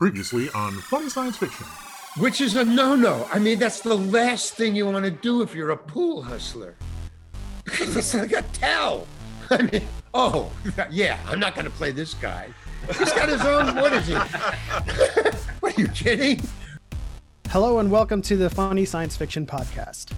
Previously on Funny Science Fiction. Which is a no no. I mean, that's the last thing you want to do if you're a pool hustler. It's like a tell. I mean, oh, yeah, I'm not going to play this guy. He's got his own, what is he? what are you kidding? Hello and welcome to the Funny Science Fiction Podcast.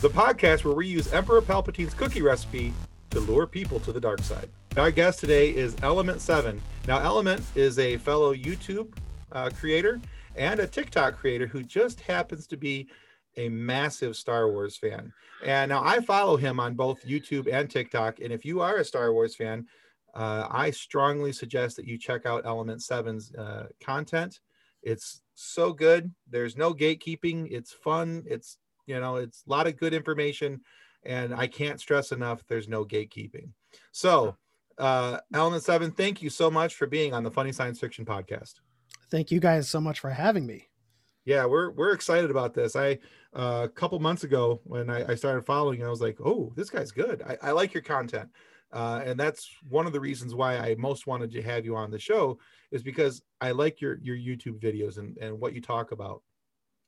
the podcast where we use Emperor Palpatine's cookie recipe to lure people to the dark side. Our guest today is Element 7. Now, Element is a fellow YouTube uh, creator and a TikTok creator who just happens to be a massive Star Wars fan. And now I follow him on both YouTube and TikTok. And if you are a Star Wars fan, uh, I strongly suggest that you check out Element 7's uh, content. It's so good. There's no gatekeeping. It's fun. It's you know it's a lot of good information and i can't stress enough there's no gatekeeping so uh element 7 thank you so much for being on the funny science fiction podcast Thank you guys so much for having me. yeah we're we're excited about this i uh, a couple months ago when I, I started following i was like oh this guy's good i, I like your content uh, and that's one of the reasons why i most wanted to have you on the show is because i like your your youtube videos and and what you talk about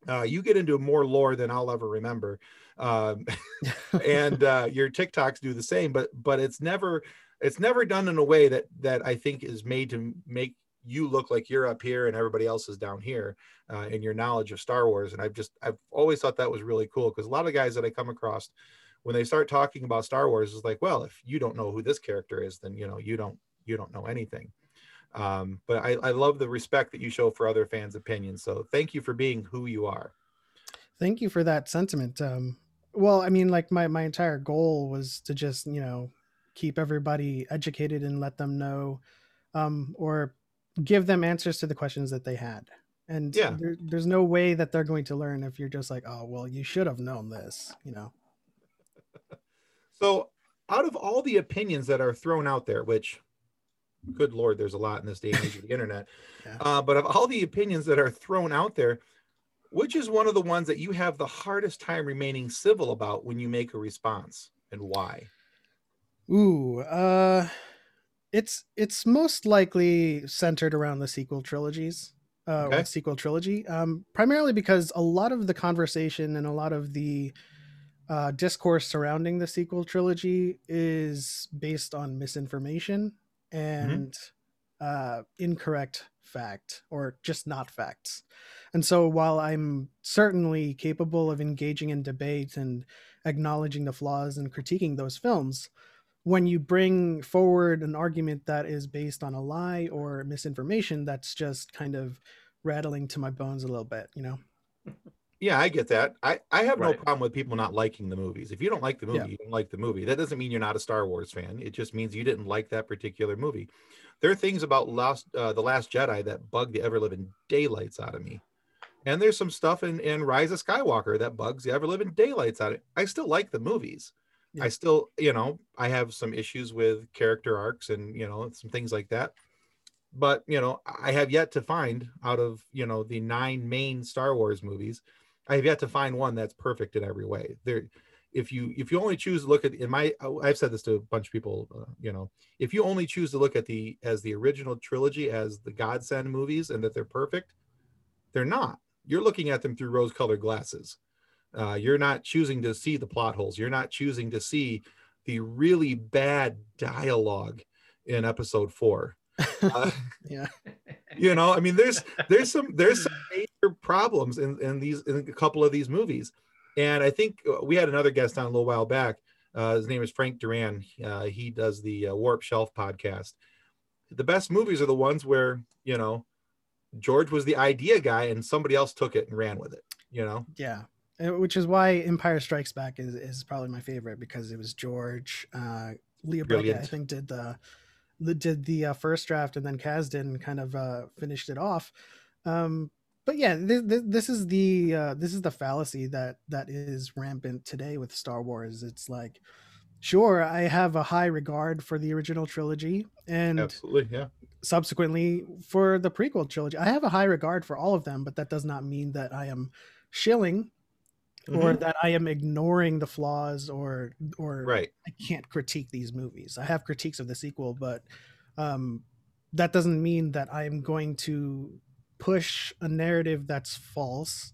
uh, you get into more lore than I'll ever remember, um, and uh, your TikToks do the same. But but it's never it's never done in a way that that I think is made to make you look like you're up here and everybody else is down here uh, in your knowledge of Star Wars. And I've just I've always thought that was really cool because a lot of guys that I come across when they start talking about Star Wars is like, well, if you don't know who this character is, then you know you don't you don't know anything um, but I, I love the respect that you show for other fans' opinions. So thank you for being who you are. Thank you for that sentiment. Um, well, I mean, like my my entire goal was to just you know keep everybody educated and let them know, um, or give them answers to the questions that they had. And Yeah. there, there's no way that they're going to learn if you're just like, oh, well, you should have known this, you know. So out of all the opinions that are thrown out there, which good lord, there's a lot in this day and age of the internet. Yeah. Uh, but of all the opinions that are thrown out there, which is one of the ones that you have the hardest time remaining civil about when you make a response and why? Ooh, uh, it's it's most likely centered around the sequel trilogies, uh, Okay. or sequel trilogy. Um, primarily because a lot of the conversation and a lot of the uh, discourse surrounding the sequel trilogy is based on misinformation and uh, incorrect fact or just not facts. And so, while I'm certainly capable of engaging in debate and acknowledging the flaws and critiquing those films, when you bring forward an argument that is based on a lie or misinformation, that's just kind of rattling to my bones a little bit, you know? Yeah, I get that. I, I have no problem with people not liking the movies. If you don't like the movie, Yeah. you don't like the movie. That doesn't mean you're not a Star Wars fan. It just means you didn't like that particular movie. There are things about Last uh, the Last Jedi that bug the ever living daylights out of me, and there's some stuff in in Rise of Skywalker that bugs the ever living daylights out of. I still like the movies. Yeah. I still, you know, I have some issues with character arcs and you know some things like that. But you know, I have yet to find out of you know the nine main Star Wars movies. I have yet to find one that's perfect in every way. There, if you if you only choose to look at in my, I've said this to a bunch of people. Uh, you know, if you only choose to look at the as the original trilogy as the godsend movies and that they're perfect, they're not. You're looking at them through rose-colored glasses. Uh, you're not choosing to see the plot holes. You're not choosing to see the really bad dialogue in Episode Four. Uh, Yeah. you know i mean there's there's some there's some major problems in in these in a couple of these movies and i think uh, we had another guest on a little while back uh, his name is frank duran uh, he does the uh, warp shelf podcast the best movies are the ones where you know george was the idea guy and somebody else took it and ran with it you know Yeah. Uh, Which is why Empire Strikes Back is, is probably my favorite because it was George, uh, Leigh Brackett, I think, did the the- did the uh, first draft and then Kasdan kind of uh, finished it off. Um, but yeah, th- th- this is the uh, this is the fallacy that that is rampant today with Star Wars. It's like, sure, I have a high regard for the original trilogy, and absolutely yeah subsequently for the prequel trilogy. I have a high regard for all of them, but that does not mean that I am shilling or Mhm. that I am ignoring the flaws or or right I can't critique these movies. I have critiques of the sequel, but um, that doesn't mean that I'm going to push a narrative that's false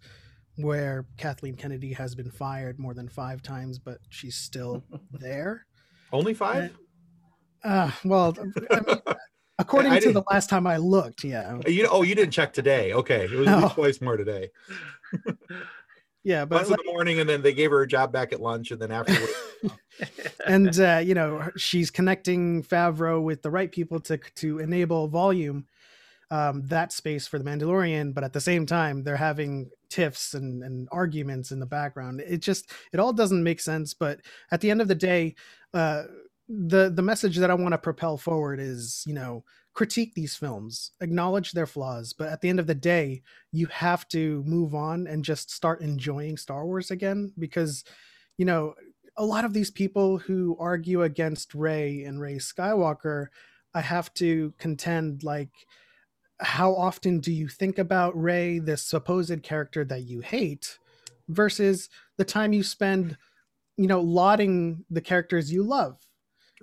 where Kathleen Kennedy has been fired more than five times, but she's still there. Only five? Uh, well, I mean, according I to the last time I looked, yeah, You oh, you didn't check today. Okay, it was No. twice more today. yeah, but Once in the morning, and then they gave her a job back at lunch, and then afterwards. and uh, you know she's connecting Favreau with the right people to to enable volume um, that space for the Mandalorian, but at the same time they're having tiffs and, and arguments in the background. It just it all doesn't make sense. But at the end of the day, uh, the the message that I want to propel forward is you know critique these films, acknowledge their flaws, but at the end of the day, you have to move on and just start enjoying Star Wars again because you know a lot of these people who argue against Rey and Rey Skywalker, I have to contend like how often do you think about Rey, this supposed character that you hate, versus the time you spend, you know, lauding the characters you love?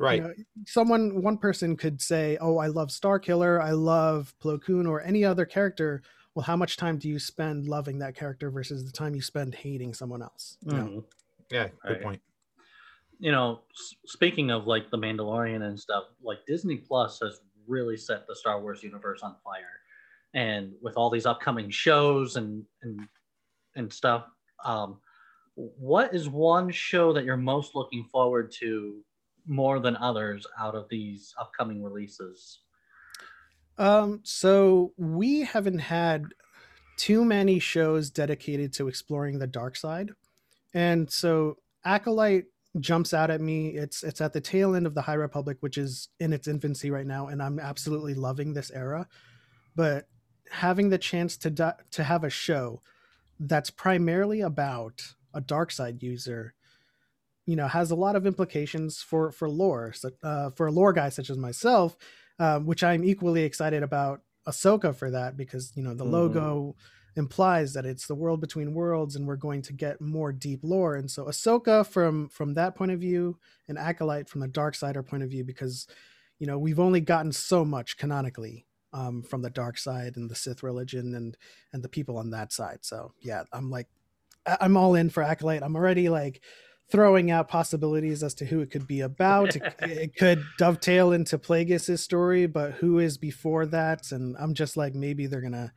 You right. know, someone, one person could say, "Oh, I love star killer I love Plo Koon, or any other character." Well, how much time do you spend loving that character versus the time you spend hating someone else? You know? Mhm. Yeah, good Right. point. you know, speaking of like the Mandalorian and stuff, like Disney Plus has really set the Star Wars universe on fire, and with all these upcoming shows and and and stuff, um, what is one show that you're most looking forward to more than others out of these upcoming releases? Um, so we haven't had too many shows dedicated to exploring the dark side. And so Acolyte jumps out at me. It's it's at the tail end of the High Republic, which is in its infancy right now, and I'm absolutely loving this era. But having the chance to di- to have a show that's primarily about a dark side user you know has a lot of implications for for lore so, uh, for a lore guy such as myself um, which I'm equally excited about Ahsoka for that because you know the Mhm. logo implies that it's the world between worlds and we're going to get more deep lore. And so Ahsoka from from that point of view and Acolyte from the dark sider point of view because you know we've only gotten so much canonically um, from the dark side and the Sith religion and and the people on that side. So yeah I'm like I'm all in for Acolyte. I'm already like throwing out possibilities as to who it could be about. It, it could dovetail into Plagueis' story, but who is before that? And I'm just like, maybe they're gonna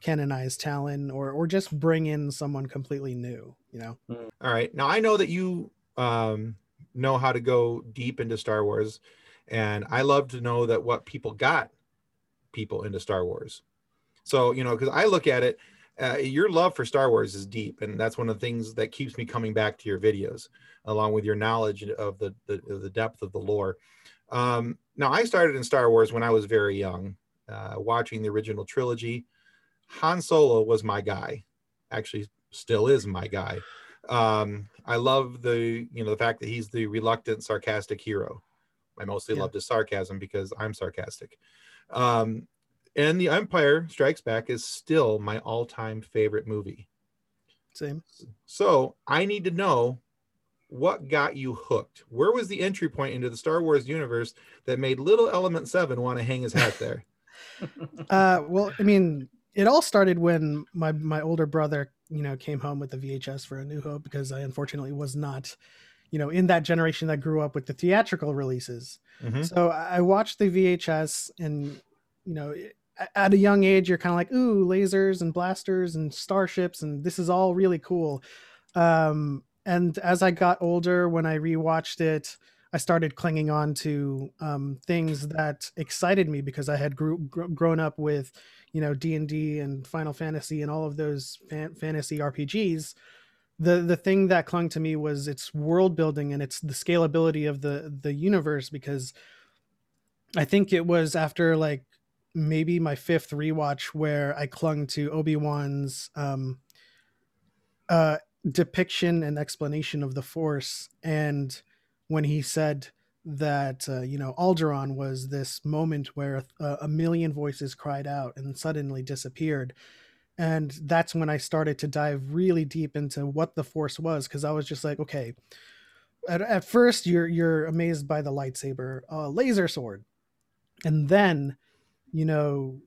canonize Talon or or just bring in someone completely new. You know? All right. Now I know that you um, know how to go deep into Star Wars, and I love to know that what people got people into Star Wars. So you know, because I look at it, uh, your love for Star Wars is deep, and that's one of the things that keeps me coming back to your videos, along with your knowledge of the the, of the depth of the lore. Um, now I started in Star Wars when I was very young, uh, watching the original trilogy. Han Solo was my guy, actually still is my guy um i love the you know the fact that he's the reluctant sarcastic hero i mostly Yeah. loved his sarcasm because i'm sarcastic um and the empire strikes back is still my all-time favorite movie Same. so i need to know what got you hooked where was the entry point into the star wars universe that made little element 7 want to hang his hat there Uh, well, I mean, it all started when my my older brother, you know, came home with the VHS for A New Hope because I unfortunately was not, you know, in that generation that grew up with the theatrical releases. Mhm. So I I watched the VHS, and you know, a- at a young age, you're kind of like, ooh, lasers and blasters and starships, and this is all really cool. Um, and as I got older, when I rewatched it, I started clinging on to um, things that excited me because I had grew, gr- grown up with, you know, D and D and Final Fantasy and all of those fan- fantasy RPGs. The the thing that clung to me was its world building and its the scalability of the the universe because I think it was after like maybe my fifth rewatch where I clung to Obi Wan's um, uh, depiction and explanation of the Force, and when he said that uh, you know Alderaan was this moment where a, a million voices cried out and suddenly disappeared, and that's when I started to dive really deep into what the Force was because I was just like, okay. At, at first, you're you're amazed by the lightsaber, uh, laser sword, and then you know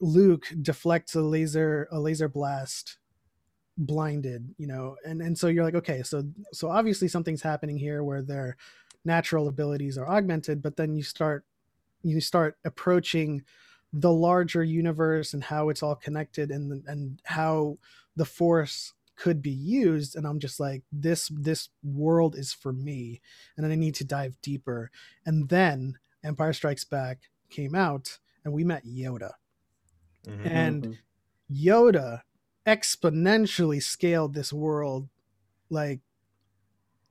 Luke deflects a laser a laser blast blinded you know and and so you're like okay so so obviously something's happening here where their natural abilities are augmented but then you start you start approaching the larger universe and how it's all connected and and how the force could be used. And i'm just like this this world is for me and i need to dive deeper. And then empire strikes back came out and we met yoda Mhm. and Mhm. Yoda exponentially scaled this world like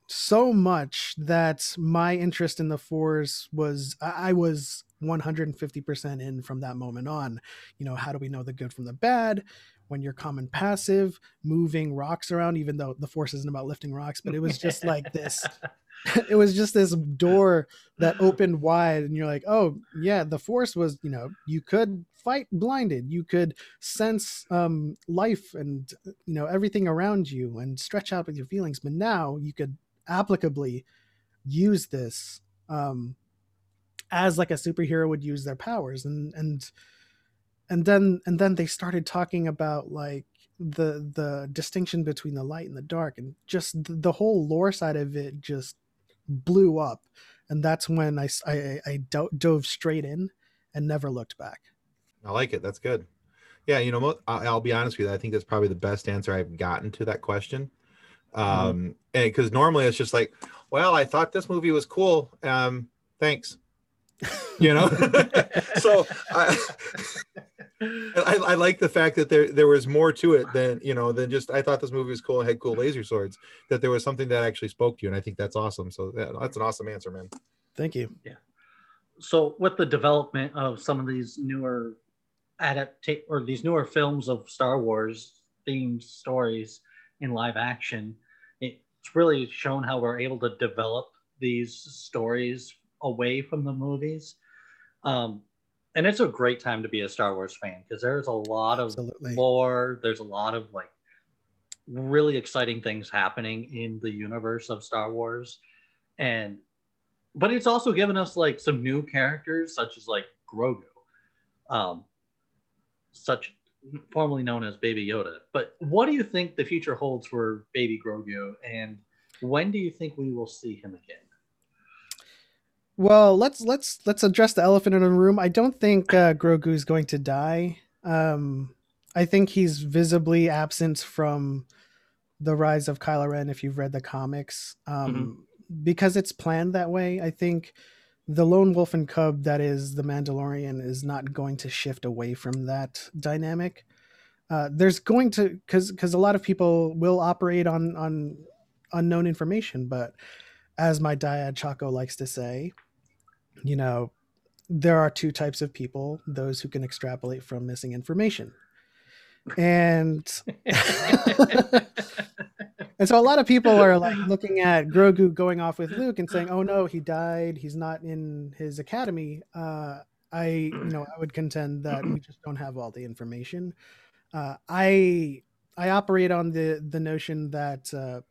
so much that my interest in the force was I I was 150% in from that moment on. You know, how do we know the good from the bad? When you're common passive, moving rocks around, even though the force isn't about lifting rocks, but it was just like this it was just this door that opened wide and you're like oh yeah the force was you know you could fight blinded. You could sense um life and you know everything around you and stretch out with your feelings but now you could applicably use this um as like a superhero would use their powers. And and and then and then they started talking about like the the distinction between the light and the dark and just th- the whole lore side of it just blew up and that's when I I, do- dove straight in and never looked back I like it. That's good. Yeah, you know, I- I'll be honest with you. I think that's probably the best answer I've gotten to that question. Um, and because normally it's just like, well, I thought this movie was cool. Um, thanks. You know, so I, I, I like the fact that there there was more to it than you know than just I thought this movie was cool and had cool laser swords. That there was something that actually spoke to you, and I think that's awesome. So yeah, that's an awesome answer, man. thank you yeah so with the development of some of these newer adapt or these newer films of Star Wars themed stories in live action, it's really shown how we're able to develop these stories away from the movies. Um, and it's a great time to be a Star Wars fan because there's a lot of absolutely lore. There's a lot of like really exciting things happening in the universe of Star Wars, and but it's also given us like some new characters such as like Grogu, um, such formerly known as Baby Yoda. But what do you think the future holds for Baby Grogu, and when do you think we will see him again? Well let's let's let's address the elephant in the room. I don't think uh, grogu's going to die. Um i think he's visibly absent from the rise of kylo ren if you've read the comics. Um because it's planned that way i think the lone wolf and cub that is the mandalorian is not going to shift away from that dynamic. Uh, there's going to because because a lot of people will operate on on unknown information but as my dyad chaco likes to say you know there are two types of people those who can extrapolate from missing information and and so a lot of people are like looking at Grogu going off with Luke and saying, "Oh no, he died. He's not in his academy." Uh, I, you know, I would contend that we just don't have all the information. Uh, I, I operate on the the notion that uh,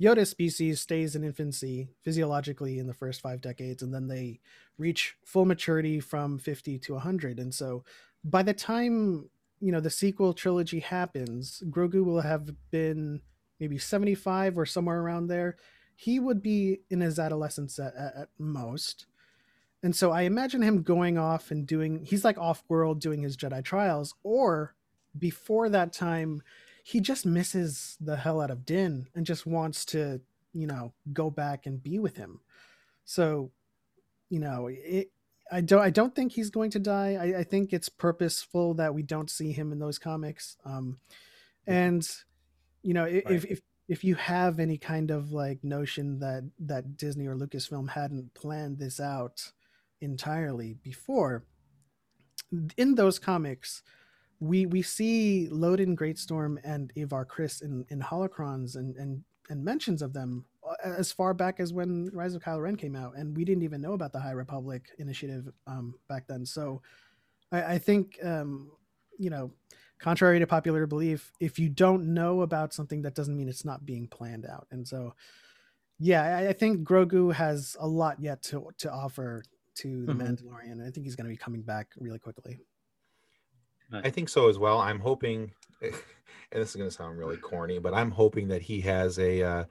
Yoda species stays in infancy physiologically in the first five decades, and then they reach full maturity from fifty to hundred. And so, by the time you know the sequel trilogy happens, Grogu will have been maybe 75 or somewhere around there. He would be in his adolescence at, at most. And so I imagine him going off and doing, he's like off world doing his Jedi trials, or before that time, he just misses the hell out of Din and just wants to, you know, go back and be with him. So, you know, it, I don't, I don't think he's going to die. I, I think it's purposeful that we don't see him in those comics. Um, and you know if, Right. if if you have any kind of like notion that that disney or lucasfilm hadn't planned this out entirely before in those comics we we see Loden Greatstorm and Avar Kriss in in holocrons and and and mentions of them uh, as far back as when Rise of Kylo Ren came out, and we didn't even know about the High Republic initiative um, back then. So I, I think um, you know, contrary to popular belief, if you don't know about something, that doesn't mean it's not being planned out. And so, yeah, I, I think Grogu has a lot yet to to offer to the Mhm. Mandalorian. I think he's going to be coming back really quickly. I think so as well. I'm hoping, and this is going to sound really corny, but I'm hoping that he has a uh,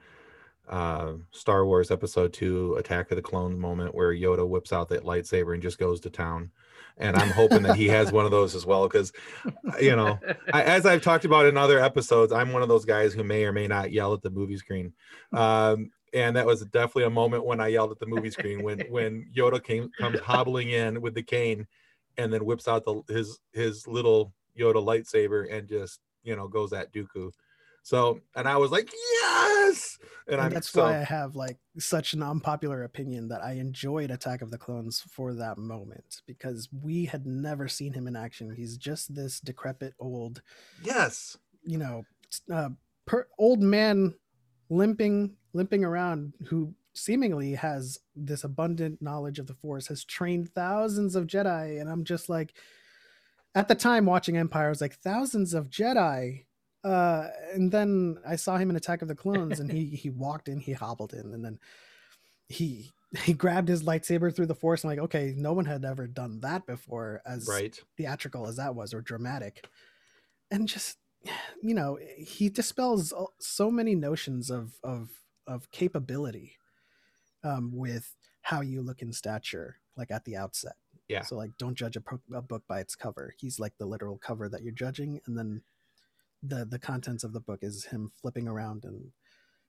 uh, Star Wars Episode Two Attack of the Clones moment where Yoda whips out that lightsaber and just goes to town. And I'm hoping that he has one of those as well, because you know, I, as I've talked about in other episodes, I'm one of those guys who may or may not yell at the movie screen. Um, and that was definitely a moment when I yelled at the movie screen when when Yoda came comes hobbling in with the cane, and then whips out the his his little Yoda lightsaber and just you know goes at Dooku. So and I was like yes, and, and that's so why I have like such an unpopular opinion that I enjoyed Attack of the Clones for that moment because we had never seen him in action. He's just this decrepit old, yes, you know, uh, per, old man limping limping around who seemingly has this abundant knowledge of the force has trained thousands of jedi and i'm just like at the time watching empire i was like thousands of jedi? Uh and then i saw him in attack of the clones and he he walked in he hobbled in and then he he grabbed his lightsaber through the force and like okay no one had ever done that before as right. theatrical as that was or dramatic. And just you know he dispels so many notions of of of capability um with how you look in stature like at the outset. Yeah. so like don't judge a, pro- a book by its cover. He's like the literal cover that you're judging and then the the contents of the book is him flipping around and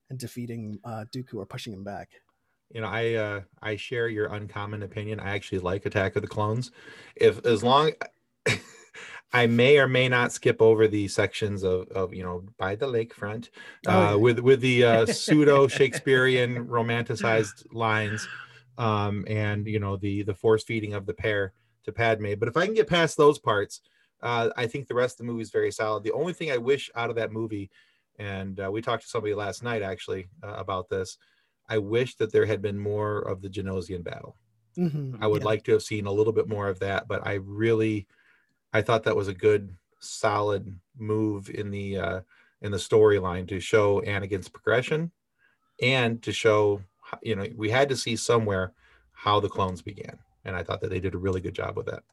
and defeating uh dooku or pushing him back. You know i uh i share your uncommon opinion. I actually like attack of the clones. If as long i may or may not skip over the sections of of you know by the lakefront Oh, uh yeah. with with the uh pseudo shakespearean romanticized lines um and you know the the force feeding of the pear to padme but if i can get past those parts uh i think the rest of the movie is very solid the only thing i wish out of that movie and uh, we talked to somebody last night actually uh, about this I wish that there had been more of the Geonosian battle. Mhm, I would yeah. like to have seen a little bit more of that, but I really, I thought that was a good, solid move in the uh, in the storyline to show Anakin's progression, and to show, you know, we had to see somewhere how the clones began, and I thought that they did a really good job with that.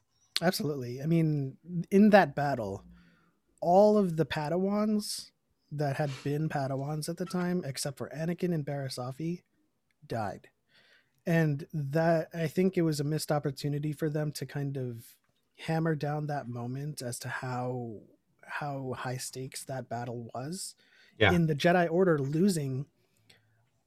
Absolutely. I mean, in that battle, all of the Padawans that had been Padawans at the time, except for Anakin and Barriss Offee, died. And that I think it was a missed opportunity for them to kind of hammer down that moment as to how how high stakes that battle was. Yeah. In the Jedi Order losing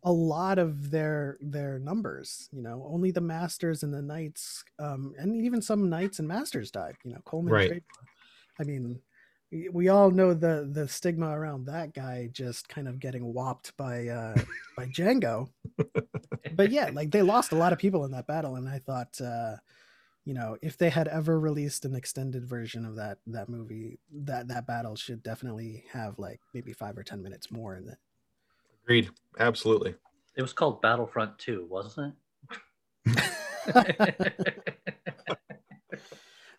a lot of their their numbers you know only the masters and the knights um and even some knights and masters died you know coleman Right. I mean we- we all know the the stigma around that guy just kind of getting whopped by uh by Jango but yeah like they lost a lot of people in that battle and i thought uh you know if they had ever released an extended version of that that movie that that battle should definitely have like maybe five or ten minutes more in it Agreed, absolutely. It was called Battlefront 2, wasn't it?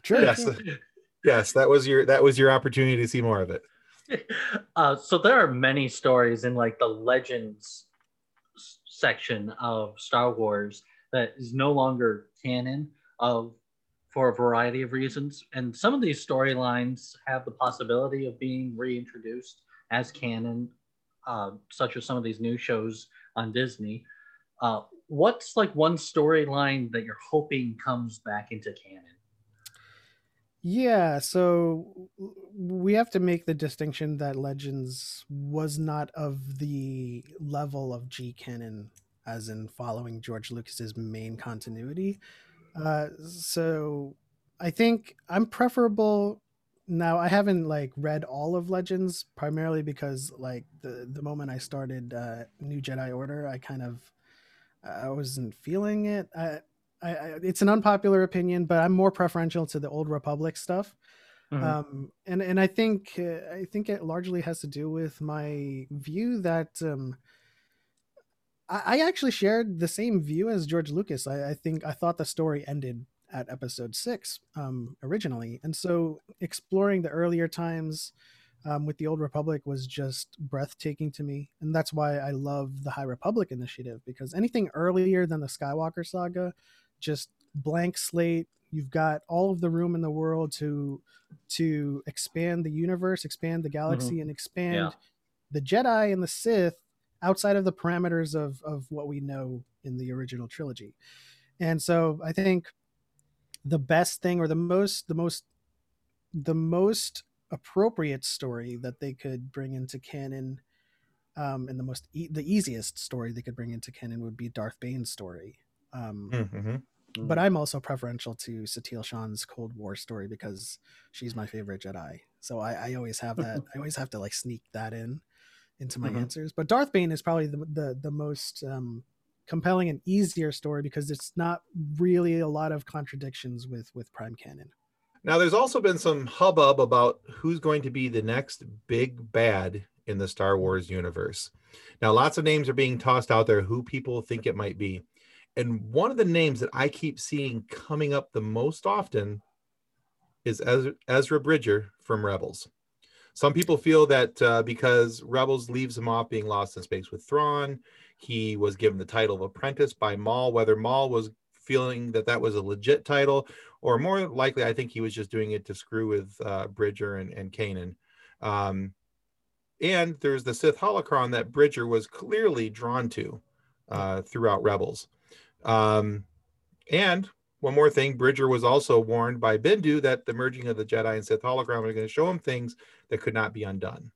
True. Yes, it? yes, that was your that was your opportunity to see more of it. uh, so there are many stories in like the legends section of Star Wars that is no longer canon of for a variety of reasons, and some of these storylines have the possibility of being reintroduced as canon, uh, such as some of these new shows on Disney. Uh, what's like one storyline that you're hoping comes back into canon? Yeah, so we have to make the distinction that Legends was not of the level of G canon, as in following George Lucas's main continuity. Uh, so I think I'm preferable now. I haven't like read all of Legends primarily because like the the moment I started uh, New Jedi Order, I kind of I wasn't feeling it. I, I, I, it's an unpopular opinion, but I'm more preferential to the Old Republic stuff. Mhm. Um, and and I think uh, I think it largely has to do with my view that um, I, I actually shared the same view as George Lucas. I, I think I thought the story ended at Episode Six um, originally, and so exploring the earlier times um, with the Old Republic was just breathtaking to me, and that's why I love the High Republic initiative because anything earlier than the Skywalker saga, just blank slate, you've got all of the room in the world to to expand the universe, expand the galaxy, and expand Yeah. the Jedi and the Sith outside of the parameters of of what we know in the original trilogy. And so I think the best thing or the most the most the most appropriate story that they could bring into canon um, and the most e- the easiest story they could bring into canon would be Darth Bane's story. Um, Mhm. but I'm also preferential to Satele Shan's Cold War story because she's my favorite Jedi. So I, I always have that. I always have to like sneak that in into my Mhm. answers. But Darth Bane is probably the the, the most um, compelling and easier story because it's not really a lot of contradictions with with Prime Canon. Now, there's also been some hubbub about who's going to be the next big bad in the Star Wars universe. Now, lots of names are being tossed out there who people think it might be. And one of the names that I keep seeing coming up the most often is Ezra, Ezra Bridger from Rebels. Some people feel that uh, because Rebels leaves him off being lost in space with Thrawn, he was given the title of apprentice by Maul, whether Maul was feeling that that was a legit title or more likely, I think he was just doing it to screw with uh, Bridger and, and Kanan. Um, and there's the Sith holocron that Bridger was clearly drawn to uh, throughout Rebels. Um, and one more thing, Bridger was also warned by Bendu that the merging of the Jedi and Sith hologram was going to show him things that could not be undone.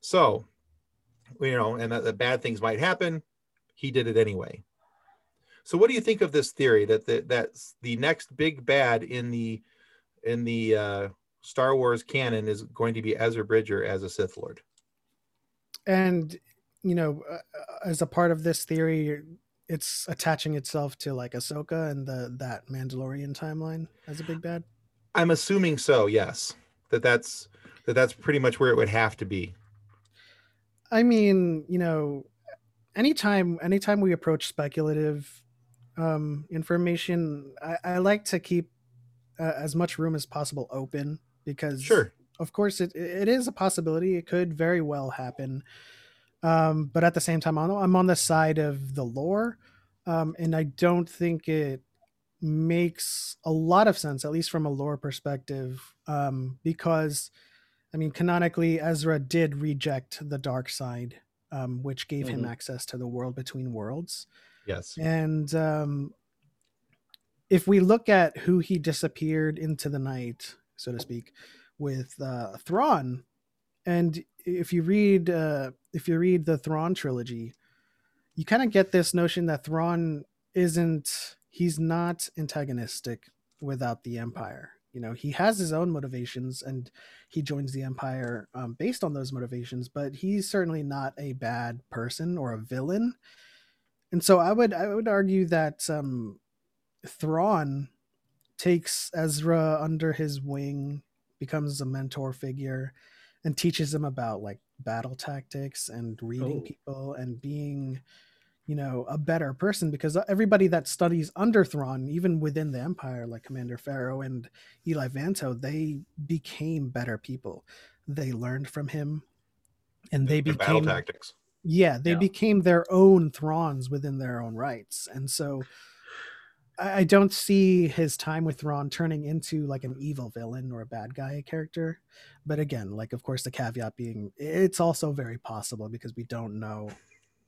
So, you know, and that, that bad things might happen. He did it anyway. So, what do you think of this theory that the, that's the next big bad in the in the uh, Star Wars canon is going to be Ezra Bridger as a Sith Lord? and you know uh, as a part of this theory it's attaching itself to like ahsoka and the that mandalorian timeline as a big bad I'm assuming so. Yes, that that's that that's pretty much where it would have to be. i mean you know anytime anytime we approach speculative um information i, I like to keep uh, as much room as possible open because Sure. of course it, it is a possibility it could very well happen um, but at the same time I'm, on the side of the lore um, and i don't think it makes a lot of sense at least from a lore perspective um, because i mean canonically ezra did reject the dark side um, which gave him Mhm. access to the world between worlds Yes. and um, if we look at who he disappeared into the night, so to speak, with uh, Thrawn, and if you read uh, if you read the Thrawn trilogy, you kind of get this notion that Thrawn isn't he's not antagonistic without the Empire. You know, he has his own motivations, and he joins the Empire um, based on those motivations. But he's certainly not a bad person or a villain and so I would I would argue that um, Thrawn takes Ezra under his wing, becomes a mentor figure, and teaches them about like battle tactics and reading Oh. people and being, you know, a better person. Because uh, everybody that studies under Thrawn, even within the Empire, like Commander Faro and Eli Vanto, they became better people. They learned from him, and they Their battle became tactics. yeah they Yeah. became their own Thrawns within their own rights and so I, don't see his time with Thrawn turning into like an evil villain or a bad guy character but again like of course the caveat being it's also very possible because we don't know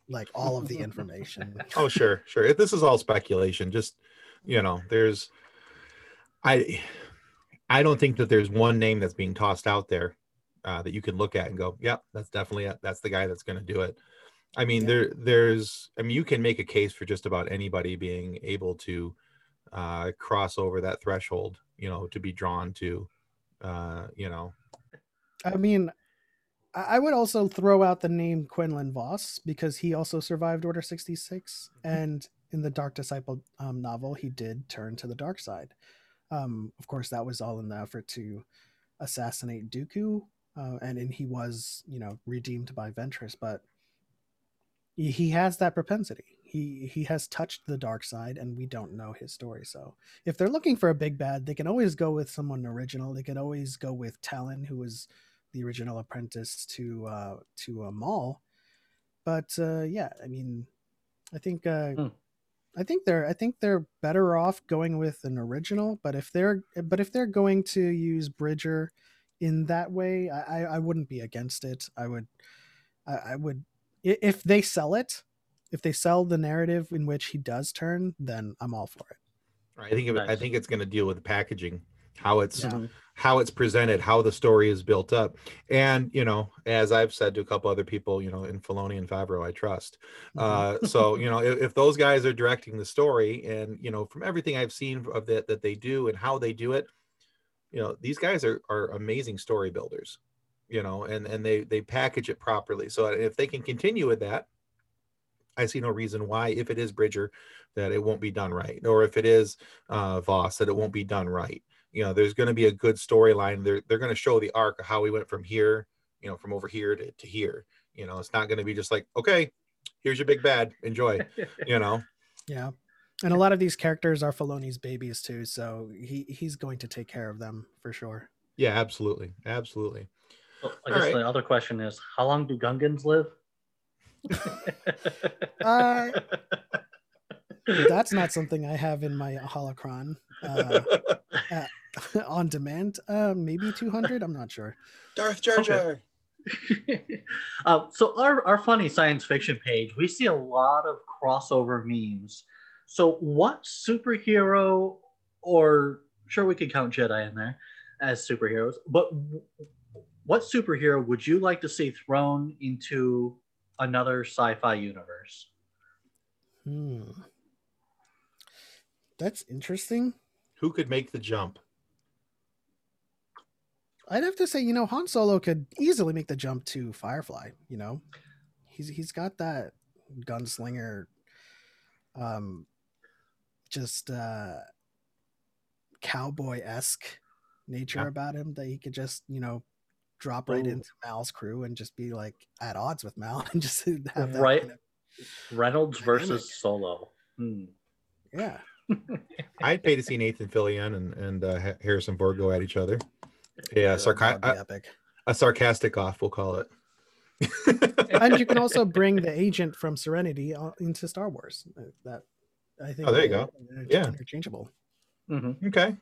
like all of the information Oh, sure, sure. This is all speculation. Just you know, there's I I don't think that there's one name that's being tossed out there uh, that you can look at and go, "Yep, that's definitely it. That's the guy that's going to do it." I mean, Yeah. there there's I mean, you can make a case for just about anybody being able to uh, cross over that threshold, you know, to be drawn to, uh, you know, I mean, I would also throw out the name Quinlan Vos because he also survived Order 66. And in the Dark Disciple um, novel, he did turn to the dark side. Um, of course, that was all in the effort to assassinate Dooku. Uh, and, and he was, you know, redeemed by Ventress, but he, has that propensity. He he has touched the dark side, and we don't know his story. So if they're looking for a big bad, they can always go with someone original. They can always go with Talon, who was the original apprentice to uh, to uh, Maul. But uh, yeah, I mean, I think uh, Hmm. I think they're I think they're better off going with an original. But if they're but if they're going to use Bridger in that way, I I, I wouldn't be against it. I would I, I would if they sell it, if they sell the narrative in which he does turn, then I'm all for it. I think it, I think it's going to deal with the packaging, how it's Yeah. Mhm. how it's presented, how the story is built up, and you know, as I've said to a couple other people, you know, in Filoni and Favreau, I trust. Mm-hmm. Uh, so you know, if, if those guys are directing the story, and you know, from everything I've seen of that that they do and how they do it, you know, these guys are are amazing story builders, you know, and and they they package it properly. So if they can continue with that, I see no reason why, if it is Bridger, that it won't be done right, or if it is uh, Vos, that it won't be done right. You know, there's going to be a good storyline. They're they're going to show the arc of how we went from here, you know, from over here to, to here. You know, it's not going to be just like, okay, here's your big bad, enjoy. You know, Yeah. And a lot of these characters are Filoni's babies too, so he he's going to take care of them for sure. yeah, absolutely, absolutely. So I All guess right. the other question is, how long do Gungans live? Uh, That's not something I have in my holocron uh, on demand. Uh, maybe 200. I'm not sure. Darth Jar Jar. uh, so our, our funny science fiction page, we see a lot of crossover memes. So what superhero, or sure we could count Jedi in there as superheroes, but w- what superhero would you like to see thrown into another sci-fi universe? Hmm. That's interesting. Who could make the jump? I'd have to say, you know, Han Solo could easily make the jump to Firefly. You know, he's he's got that gunslinger, um, just uh, cowboy esque nature Yeah. about him that he could just you know drop right Ooh. into Mal's crew and just be like at odds with Mal and just have that Right. kind of- Reynolds versus Solo. Hmm. yeah. I'd pay to see Nathan Fillion and and uh, Ha- Harrison Ford go at each other. Yeah, That sarca- a, epic. a sarcastic off, we'll call it. and you can also bring the agent from Serenity uh, into Star Wars. Uh, That I think. Oh, there you go. inter- Yeah. interchangeable. Mhm. Okay.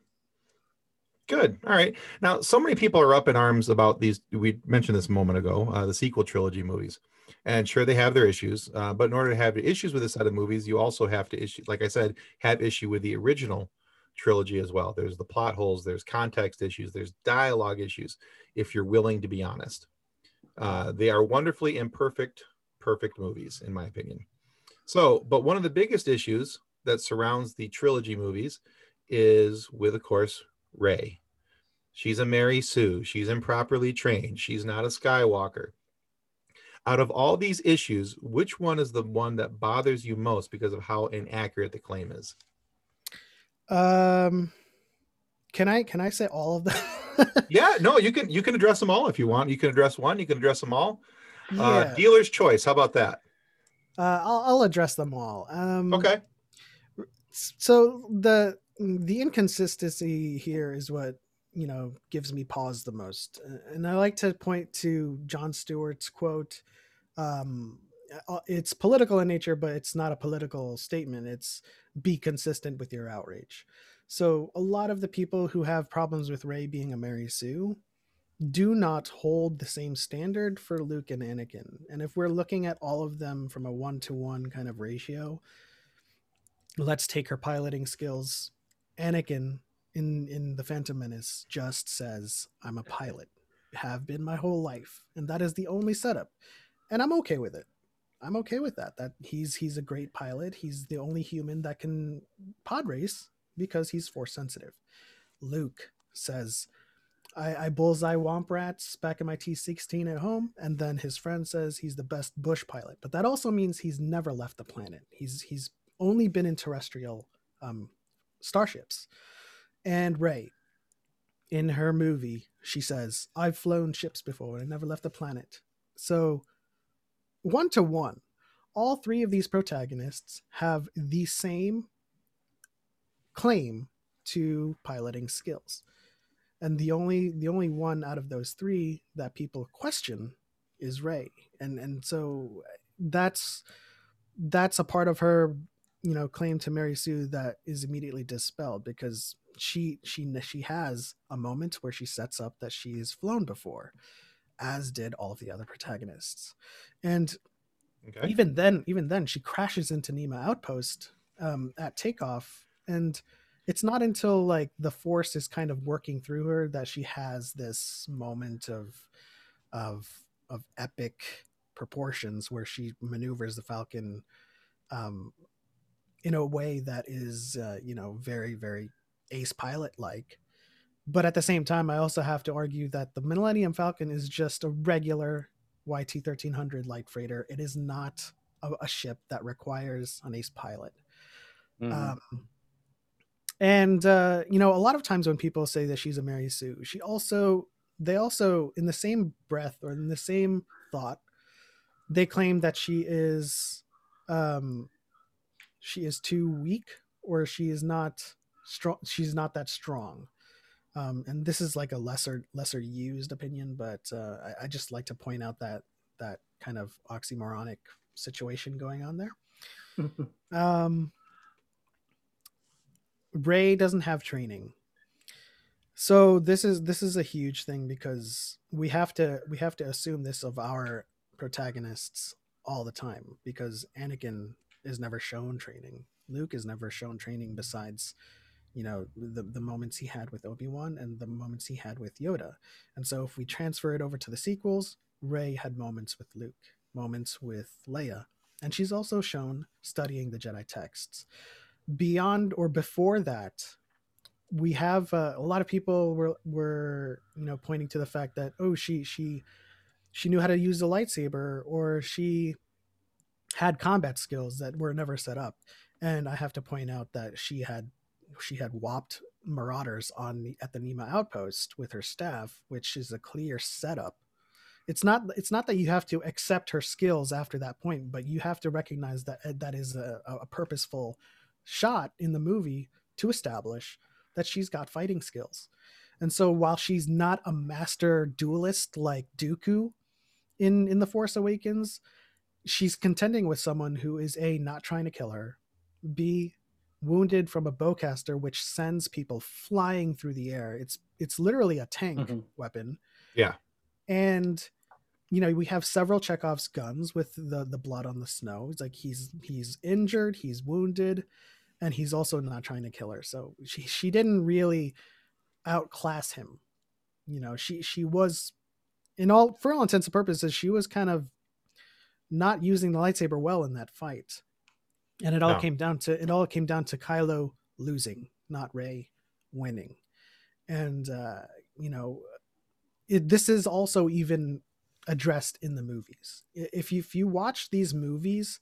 Good. All right. Now, so many people are up in arms about these. We mentioned this a moment ago, uh, the sequel trilogy movies. And sure, they have their issues. Uh, but in order to have issues with a set of movies, you also have to issue, like I said, have issue with the original trilogy as well. There's the plot holes, there's context issues, there's dialogue issues, if you're willing to be honest. Uh, they are wonderfully imperfect, perfect movies, in my opinion. So, but one of the biggest issues that surrounds the trilogy movies is with, of course, Rey. She's a Mary Sue. She's improperly trained. She's not a Skywalker. Out of all these issues, which one is the one that bothers you most because of how inaccurate the claim is? Um, can I can I say all of them? Yeah, no, you can you can address them all if you want. You can address one. You can address them all. Uh, dealer's choice. How about that? Uh, I'll, I'll address them all. Um, Okay. So the the inconsistency here is what you know gives me pause the most, and I like to point to Jon Stewart's quote. Um, uh, it's political in nature, but it's not a political statement. It's be consistent with your outrage. So a lot of the people who have problems with Rey being a Mary Sue do not hold the same standard for Luke and Anakin. And if we're looking at all of them from a one to one kind of ratio, let's take her piloting skills. Anakin in in the Phantom Menace just says, "I'm a pilot, have been my whole life," and that is the only setup, and I'm okay with it. I'm okay with that. That he's he's a great pilot. He's the only human that can pod race because he's force sensitive. Luke says, I, I bullseye womp rats back in my T16 at home, and then his friend says he's the best bush pilot. But that also means he's never left the planet. He's he's only been in terrestrial um, starships. And Rey, in her movie, she says, "I've flown ships before and I never left the planet." So, one to one, all three of these protagonists have the same claim to piloting skills and the only the only one out of those three that people question is Rey, and and so that's that's a part of her you know claim to Mary Sue that is immediately dispelled because she she she has a moment where she sets up that she's flown before, as did all of the other protagonists, and Okay. even then even then she crashes into Niima outpost um, at takeoff and it's not until like the force is kind of working through her that she has this moment of of of epic proportions where she maneuvers the falcon um in a way that is uh, you know very very ace pilot like but at the same time i also have to argue that the millennium falcon is just a regular YT 1300 light freighter. It is not a, a ship that requires an ace pilot. Mhm. Um, and uh, you know, a lot of times when people say that she's a Mary Sue, she also they also in the same breath or in the same thought, they claim that she is um she is too weak or she is not strong she's not that strong um, and this is like a lesser lesser used opinion, but uh, I, I just like to point out that that kind of oxymoronic situation going on there. Um, Rey doesn't have training, so this is this is a huge thing because we have to we have to assume this of our protagonists all the time because Anakin is never shown training. Luke is never shown training besides you know the the moments he had with Obi-Wan and the moments he had with Yoda. And so if we transfer it over to the sequels, Rey had moments with Luke, moments with Leia, and she's also shown studying the Jedi texts. Beyond or before that, we have uh, a lot of people were were you know pointing to the fact that oh she she she knew how to use the lightsaber or she had combat skills that were never set up and i have to point out that she had she had whopped marauders on the, at the Niima outpost with her staff, which is a clear setup. It's not it's not that you have to accept her skills after that point, but you have to recognize that uh, that is a, a purposeful shot in the movie to establish that she's got fighting skills. And so while she's not a master duelist like Dooku in in the Force Awakens, she's contending with someone who is a not trying to kill her, b wounded from a bowcaster which sends people flying through the air. It's it's literally a tank Mhm. weapon. Yeah. And you know, we have several Chekhov's guns with the the blood on the snow. It's like he's he's injured, he's wounded, and he's also not trying to kill her. So she she didn't really outclass him. You know, she she was in all for all intents and purposes, she was kind of not using the lightsaber well in that fight. And it all No. came down to it all came down to Kylo losing, not Rey winning. And uh, you know, it, this is also even addressed in the movies. If you if you watch these movies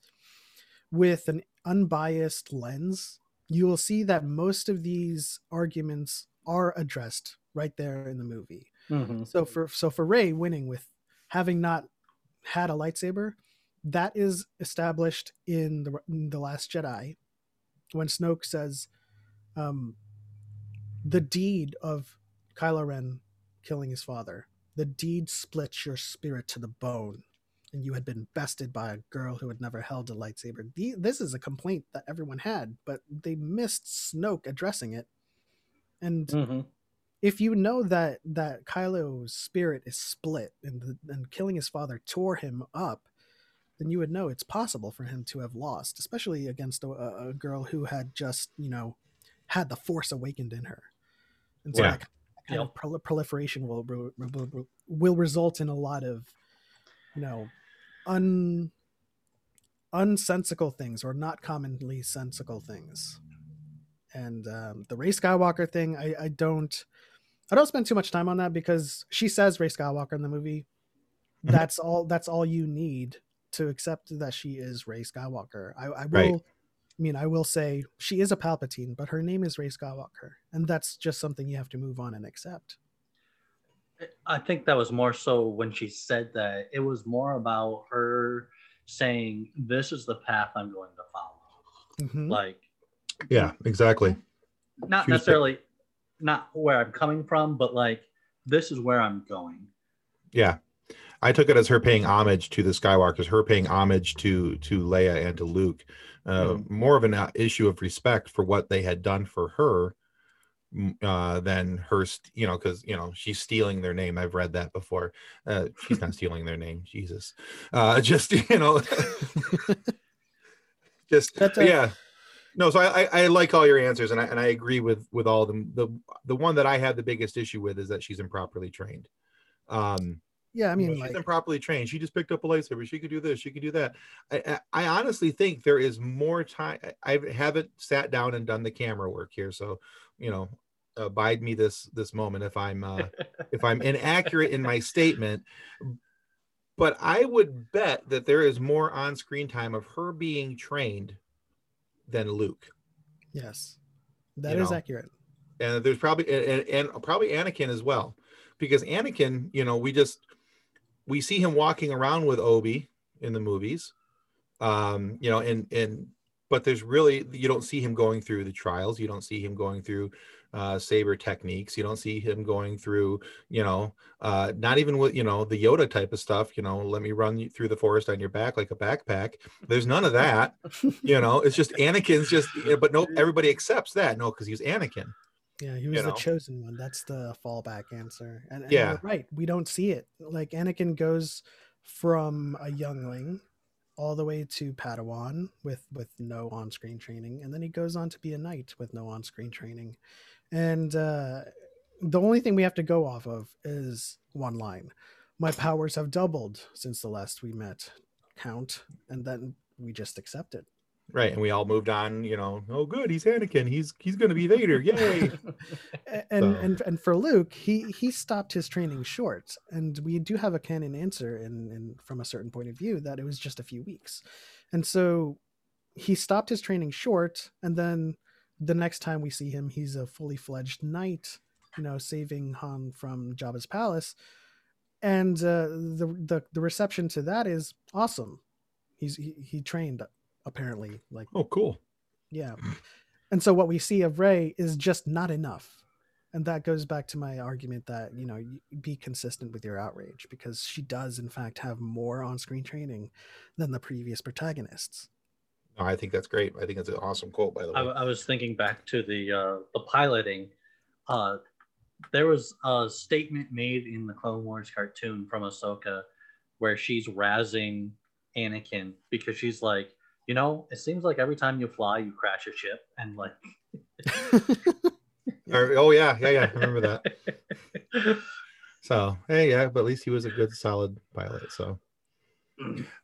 with an unbiased lens, you will see that most of these arguments are addressed right there in the movie. Mhm. So for so for Rey winning with having not had a lightsaber, that is established in the in the Last Jedi when Snoke says, um, "The deed of Kylo Ren killing his father, the deed splits your spirit to the bone." And you had been bested by a girl who had never held a lightsaber. The, this is a complaint that everyone had, but they missed Snoke addressing it. And Mhm. if you know that that Kylo's spirit is split and the, and killing his father tore him up, then you would know it's possible for him to have lost, especially against a, a a girl who had just you know had the Force awakened in her. And so Yeah. that kind of Yep. prol- proliferation will, will will will result in a lot of you know un unsensical things or not commonly sensical things and um, the Rey Skywalker thing, I, I don't, I don't spend too much time on that because she says Rey Skywalker in the movie. Mhm. That's all. That's all you need to accept that she is Rey Skywalker. I, I will. Right. I mean, I will say she is a Palpatine, but her name is Rey Skywalker, and that's just something you have to move on and accept. I think that was more so when she said that. It was more about her saying, "This is the path I'm going to follow." Mhm. Like, Yeah, exactly. not She was necessarily not where I'm coming from, but like, this is where I'm going. Yeah. I took it as her paying homage to the Skywalkers, her paying homage to to Leia and to Luke. Uh, More of an uh, issue of respect for what they had done for her uh, than her, st- you know, because you know she's stealing their name. I've read that before. Uh, she's not stealing their name. Jesus, uh, just you know, just a- yeah. No, so I, I I like all your answers, and I and I agree with with all of them. The the one that I had the biggest issue with is that she's improperly trained. Um, Yeah, I mean, she's like, improperly trained. She just picked up a lightsaber. She could do this. She could do that. I, I, I honestly think there is more time. I I haven't sat down and done the camera work here, so you know, abide me this this moment if I'm uh, if I'm inaccurate in my statement. But I would bet that there is more on screen time of her being trained than Luke. yes, that you is know. accurate. and there's probably and, and probably Anakin as well, because Anakin, you know, we just we see him walking around with Obi in the movies, um, you know, and and but there's really you don't see him going through the trials, you don't see him going through uh, saber techniques, you don't see him going through, you know, uh, not even with you know the Yoda type of stuff, you know, let me run you through the forest on your back like a backpack. There's none of that, you know. It's just Anakin's just, but no, everybody accepts that, no, because he's Anakin. Yeah, he was the know? chosen one. That's the fallback answer. And, and Yeah. you're right. We don't see it. Like Anakin goes from a youngling all the way to Padawan with with no on-screen training, and then he goes on to be a knight with no on-screen training. And uh, the only thing we have to go off of is one line. My powers have doubled since the last we met. Count, and then we just accept it. Right, and we all moved on. You know, oh, good, he's Anakin. He's he's going to be Vader. Yay! And So- and and for Luke, he he stopped his training short, and we do have a canon answer in, in from a certain point of view that it was just a few weeks, and so he stopped his training short, and then the next time we see him, he's a fully fledged knight, you know, saving Han from Jabba's palace, and uh, the the the reception to that is awesome. He's he, he trained apparently like oh, cool. yeah. And so what we see of Rey is just not enough. And that goes back to my argument that, you know, be consistent with your outrage because she does in fact have more on-screen training than the previous protagonists. No, I think that's great. I think it's an awesome quote, by the I, way. I was thinking back to the uh, the piloting. Uh, there was a statement made in the Clone Wars cartoon from Ahsoka where she's razzing Anakin because she's like, you know, it seems like every time you fly, you crash a ship, and like, Or- oh yeah, yeah, yeah. I remember that. So hey, yeah, but at least he was a good, solid pilot. So.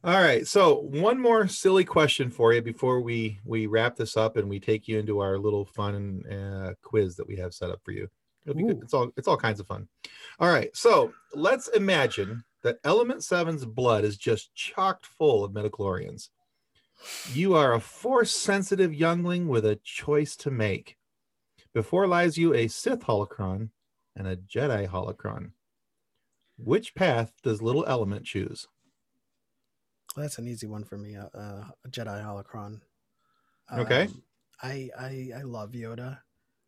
All right, so one more silly question for you before we we wrap this up and we take you into our little fun uh, quiz that we have set up for you. It'll be good. It's all it's all kinds of fun. All right, so let's imagine that Element Seven's blood is just chocked full of midichlorians. You are a force sensitive youngling with a choice to make. Before lies you a Sith holocron and a Jedi holocron. Which path does little Element choose? That's an easy one for me. Uh, uh, a Jedi holocron. Okay. Um, I, I I love Yoda,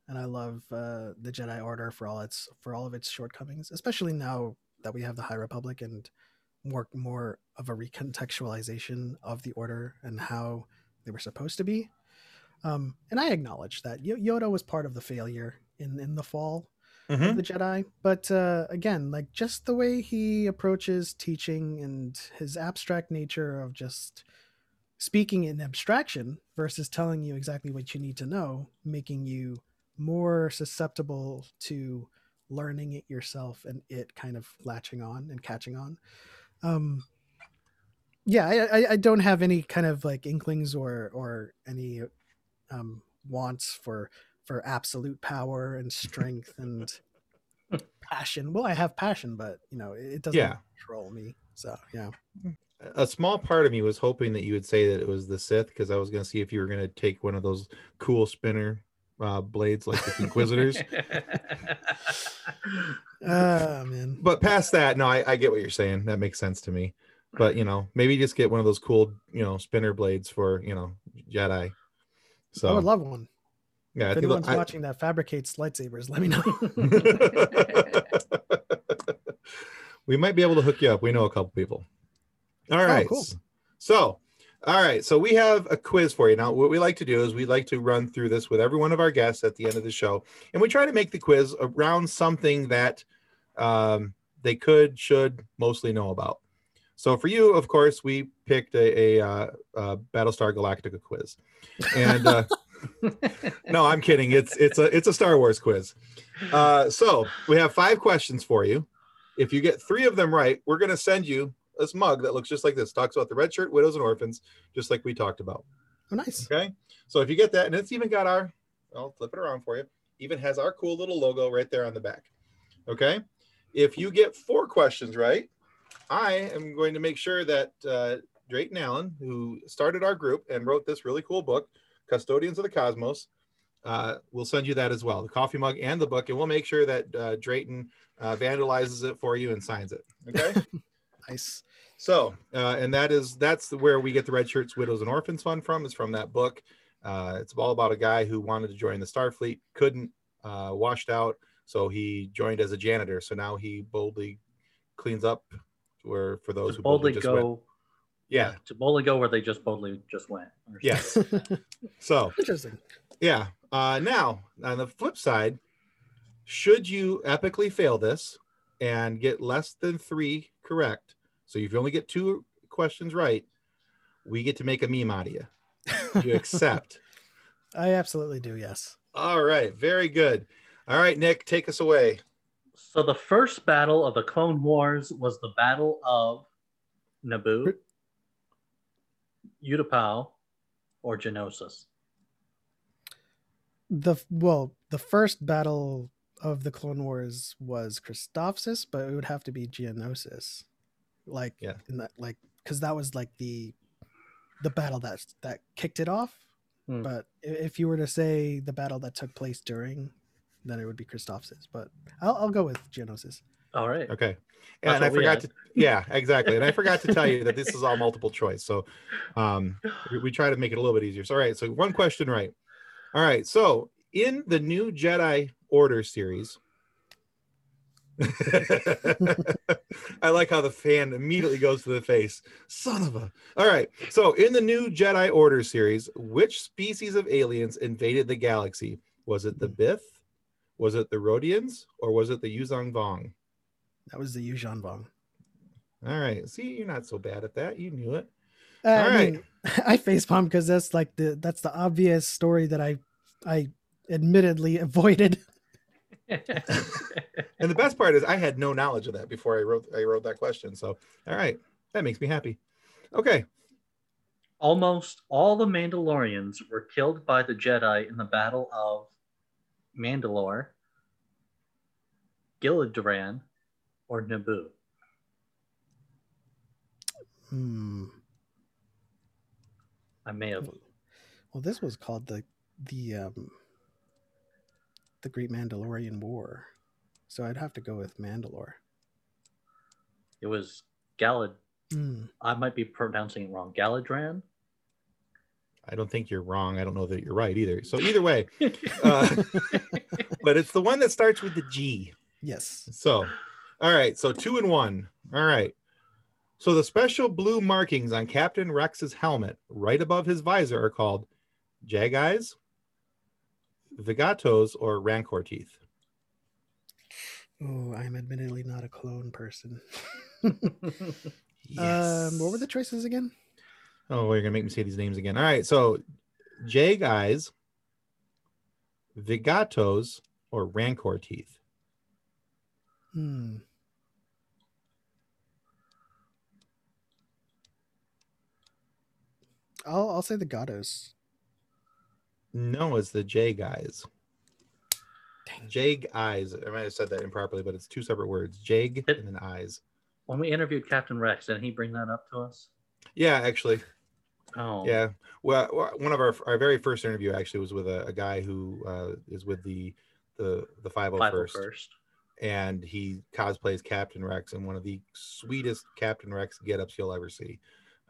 and I love uh, the Jedi Order for all its for all of its shortcomings, especially now that we have the High Republic and more more of a recontextualization of the Order and how they were supposed to be. Um, and I acknowledge that Yo- Yoda was part of the failure in in the fall Mhm. of the Jedi. But uh, again, like just the way he approaches teaching and his abstract nature of just speaking in abstraction versus telling you exactly what you need to know, making you more susceptible to learning it yourself and it kind of latching on and catching on. Um, yeah, I, I, I don't have any kind of like inklings or or any um, wants for for absolute power and strength and passion. Well, I have passion, but you know, it, it doesn't Yeah. control me. So yeah. A small part of me was hoping that you would say that it was the Sith because I was going to see if you were going to take one of those cool spinner uh, blades like the Inquisitors. Ah man. but past that, no, I, I get what you're saying. That makes sense to me. But you know, maybe just get one of those cool, you know, spinner blades for you know Jedi. So I would love one. yeah, I If think anyone's I- watching that fabricates lightsabers, let me know. We might be able to hook you up. We know a couple people. All right. cool. So, all right. So we have a quiz for you. Now, what we like to do is we like to run through this with every one of our guests at the end of the show. And we try to make the quiz around something that um, they could, should mostly know about. So for you, of course, we picked a, a, uh, uh Battlestar Galactica quiz. And uh, no, I'm kidding. It's it's a it's a Star Wars quiz. Uh, so we have five questions for you. If you get three of them right, we're going to send you this mug that looks just like this. Talks about the red shirt, widows, and orphans, just like we talked about. Oh, nice. Okay. So if you get that, and it's even got our, I'll flip it around for you. Even has our cool little logo right there on the back. Okay. If you get four questions right, I am going to make sure that uh, Drayton Allen, who started our group and wrote this really cool book, Custodians of the Cosmos, uh, we'll send you that as well, the coffee mug and the book, and we'll make sure that uh, Drayton uh, vandalizes it for you and signs it. Okay. Nice. So, uh, and that is that's where we get the Red Shirts Widows and Orphans Fund from. Is from that book. Uh, it's all about a guy who wanted to join the Starfleet, couldn't, uh, washed out, so he joined as a janitor. So now he boldly cleans up where for those to who boldly just go. went. Yeah. To boldly go where they just boldly just went. Yes. So Interesting. yeah. Uh, now on the flip side, should you epically fail this and get less than three correct, so if you only get two questions right, we get to make a meme out of you. You accept. I absolutely do. Yes. All right, very good. All right, Nick, take us away. So the first battle of the Clone Wars was the Battle of Naboo, Utapau, or Geonosis. The well, the first battle of the Clone Wars was Christophsis, but it would have to be Geonosis. Like Yeah. in that like because that was like the the battle that that kicked it off. Hmm. But if you were to say the battle that took place during, then it would be Christophsis. But I'll, I'll go with Geonosis. All right. Okay. That's And I forgot had. to yeah, exactly. And I forgot to tell you that this is all multiple choice. So um we, we try to make it a little bit easier. So all right, so one question right. All right. So in the new Jedi Order series, I like how the fan immediately goes to the face. Son of a. All right. So, in the new Jedi Order series, which species of aliens invaded the galaxy? Was it the Bith? Was it the Rodians? Or was it the Yuzong Vong? That was the Yuuzhan Vong. All right. See, you're not so bad at that. You knew it. Uh, All I right. mean, I facepalm because that's like the that's the obvious story that I I admittedly avoided. And the best part is, I had no knowledge of that before I wrote I wrote that question. So, all right, that makes me happy. Okay. Almost all the Mandalorians were killed by the Jedi in the Battle of Mandalore, Gillidaran, or Naboo. Hmm. I may have. Well, this was called the the um the Great Mandalorian War, so I'd have to go with Mandalore. It was Galad. Hmm. I might be pronouncing it wrong. Galidraan. I don't think you're wrong. I don't know that you're right either. So either way, uh, but it's the one that starts with the G. Yes. So, all right. So two and one. All right. So the special blue markings on Captain Rex's helmet, right above his visor, are called Jag eyes, Vigatos, or Rancor teeth. Oh, I'm admittedly not a clone person. Yes. Um, what were the choices again? Oh, you're gonna make me say these names again. All right. So Jag eyes, Vigatos, or Rancor teeth. Hmm. I'll I'll say the Gatos. No, it's the J guys. Dang. Jag eyes. I might have said that improperly, but it's two separate words. Jag and then eyes. when we interviewed Captain Rex, didn't he bring that up to us? Yeah, actually. Oh, Yeah. Well, one of our our very first interview actually was with a, a guy who uh, is with the the the 501st, 501st. and he cosplays Captain Rex in one of the sweetest Captain Rex get-ups you'll ever see.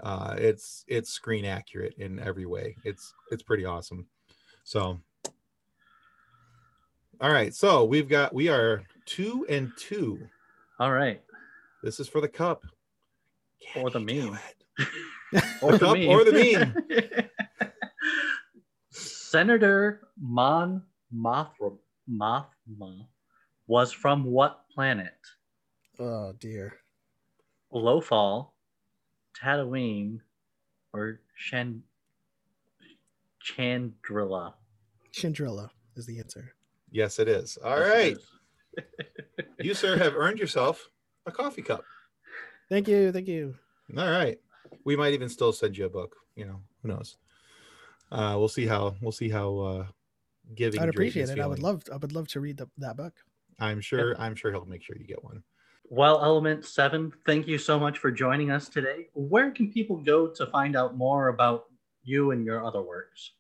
Uh, it's it's screen accurate in every way. It's it's pretty awesome. So, all right. So we've got we are two and two. All right. This is for the cup. Can Or the you meme. or The the cup meme. or the Senator Mon Mothra, Mothma was from what planet? Oh dear. Lothal, Tatooine, or Chan- Chandrila? Chandrilla is the answer. Yes, it is. All Yes, right. is. You, sir, have earned yourself a coffee cup. Thank you, thank you. All right. We might even still send you a book. You know, who knows? Uh, we'll see how we'll see how uh, giving. I'd appreciate is it. I would love I would love to read the, that book. I'm sure. I'm sure he'll make sure you get one. Well, Element 7, thank you so much for joining us today. Where can people go to find out more about you and your other works?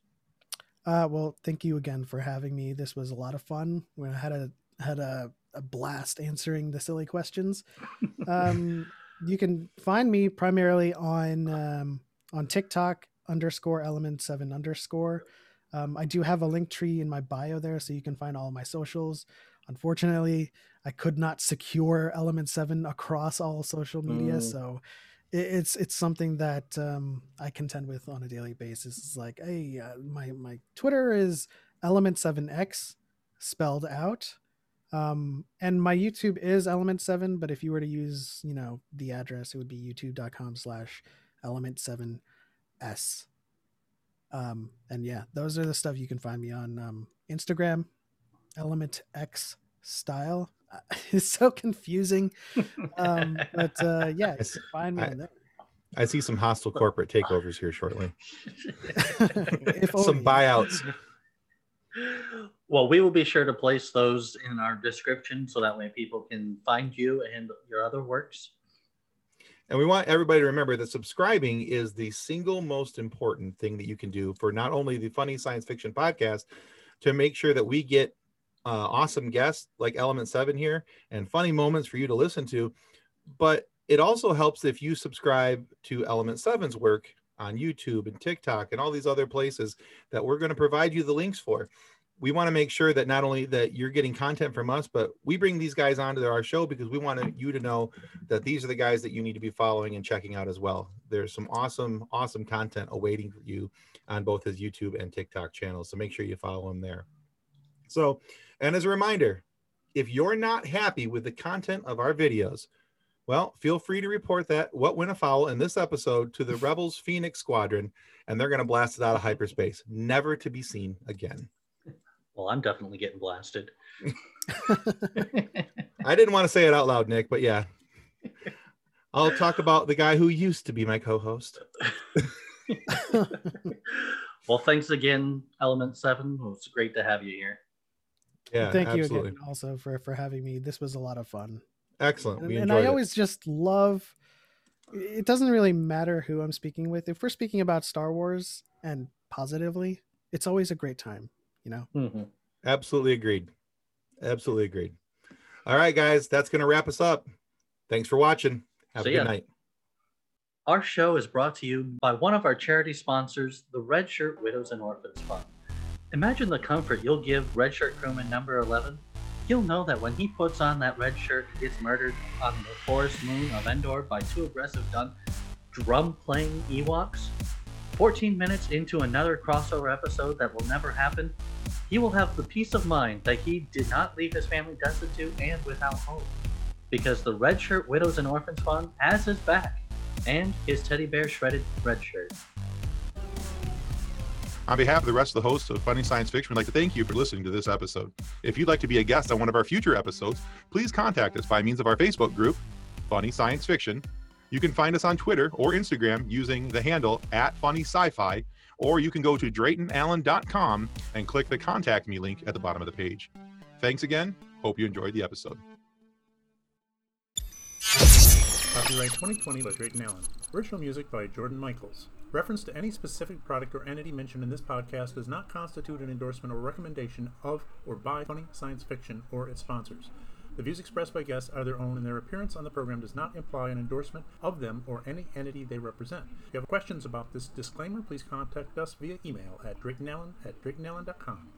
Uh, well, thank you again for having me. This was a lot of fun. I had a had a, a blast answering the silly questions. Um, you can find me primarily on um, on TikTok underscore element seven underscore. Um, I do have a Linktree in my bio there, so you can find all my socials. Unfortunately, I could not secure Element Seven across all social media, Mm. so it's it's something that um, I contend with on a daily basis. It's like, hey, uh, my my Twitter is Element Seven X spelled out, um, and my YouTube is Element Seven. But if you were to use, you know, the address, it would be YouTube.com/slash Element Seven S. Um, and yeah, those are the stuff you can find me on um, Instagram, Element X Style. It's so confusing, um, but uh, yeah, It's- can find me I- there. I see some hostile corporate takeovers here shortly. If some buyouts. well, we will be sure to place those in our description so that way people can find you and your other works. And we want everybody to remember that subscribing is the single most important thing that you can do for not only the Funny Science Fiction podcast to make sure that we get uh, awesome guests like Element 7 here and funny moments for you to listen to, but it also helps if you subscribe to Element 7's work on YouTube and TikTok and all these other places that we're going to provide you the links for. We want to make sure that not only that you're getting content from us, but we bring these guys onto our show because we want you to know that these are the guys that you need to be following and checking out as well. There's some awesome, awesome content awaiting you on both his YouTube and TikTok channels. So make sure you follow him there. So, and as a reminder, if you're not happy with the content of our videos, well, feel free to report that what went afoul in this episode to the Rebels Phoenix Squadron, and they're going to blast it out of hyperspace, never to be seen again. Well, I'm definitely getting blasted. I didn't want to say it out loud, Nick, but yeah. I'll talk about the guy who used to be my co-host. well, thanks again, Element 7. It was great to have you here. Yeah, Thank you again also for for having me. This was a lot of fun. Excellent. and, We and enjoyed I it. always just love. It doesn't really matter who I'm speaking with. If we're speaking about Star Wars and positively, it's always a great time. You know. Mhm. Absolutely agreed. Absolutely agreed. All right, guys, that's going to wrap us up. Thanks for watching. Have See a good ya. night. Our show is brought to you by one of our charity sponsors, the Red Shirt Widows and Orphans Fund. Imagine the comfort you'll give Red Shirt crewman number 11. He'll know that when he puts on that red shirt and gets murdered on the forest moon of Endor by two aggressive drum playing Ewoks, 14 minutes into another crossover episode that will never happen, he will have the peace of mind that he did not leave his family destitute and without hope. Because the Red Shirt Widows and Orphans Fund has his back and his teddy bear shredded red shirt. On behalf of the rest of the hosts of Funny Science Fiction, we'd like to thank you for listening to this episode. If you'd like to be a guest on one of our future episodes, please contact us by means of our Facebook group, Funny Science Fiction. You can find us on Twitter or Instagram using the handle at Funny Sci-Fi, or you can go to DraytonAllen.com and click the Contact Me link at the bottom of the page. Thanks again. Hope you enjoyed the episode. Copyright 2020 by Drayton Allen. Original music by Jordan Michaels. Reference to any specific product or entity mentioned in this podcast does not constitute an endorsement or recommendation of or by Funny Science Fiction or its sponsors. The views expressed by guests are their own, and their appearance on the program does not imply an endorsement of them or any entity they represent. If you have questions about this disclaimer, please contact us via email at draytonallen at draytonallen.com.